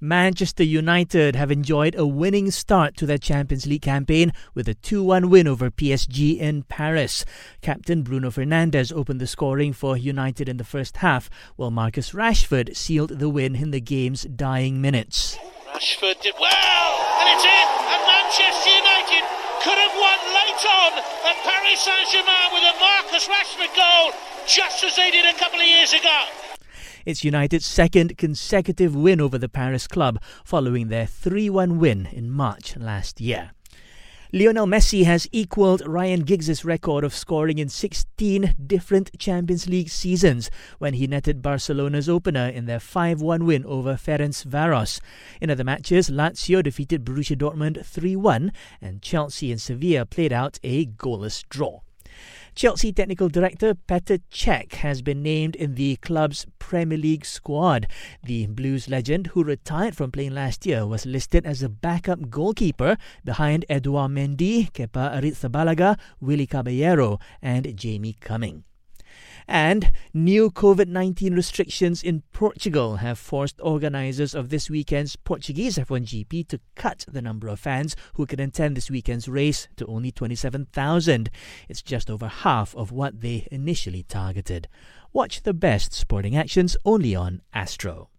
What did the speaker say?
Manchester United have enjoyed a winning start to their Champions League campaign with a 2 1 win over PSG in Paris. Captain Bruno Fernandes opened the scoring for United in the first half, while Marcus Rashford sealed the win in the game's dying minutes. Rashford did well, and it's in, and Manchester United could have won late on at Paris Saint Germain with a Marcus Rashford goal, just as they did a couple of years ago. It's United's second consecutive win over the Paris club following their 3 1 win in March last year. Lionel Messi has equaled Ryan Giggs' record of scoring in 16 different Champions League seasons when he netted Barcelona's opener in their 5 1 win over Ferencvaros. In other matches, Lazio defeated Borussia Dortmund 3 1 and Chelsea and Sevilla played out a goalless draw. Chelsea technical director Petr Cech has been named in the club's Premier League squad. The Blues legend, who retired from playing last year, was listed as a backup goalkeeper behind Edouard Mendy, Kepa Arrizabalaga, Willy Caballero, and Jamie Cumming. And new COVID 19 restrictions in Portugal have forced organisers of this weekend's Portuguese F1 GP to cut the number of fans who can attend this weekend's race to only 27,000. It's just over half of what they initially targeted. Watch the best sporting actions only on Astro.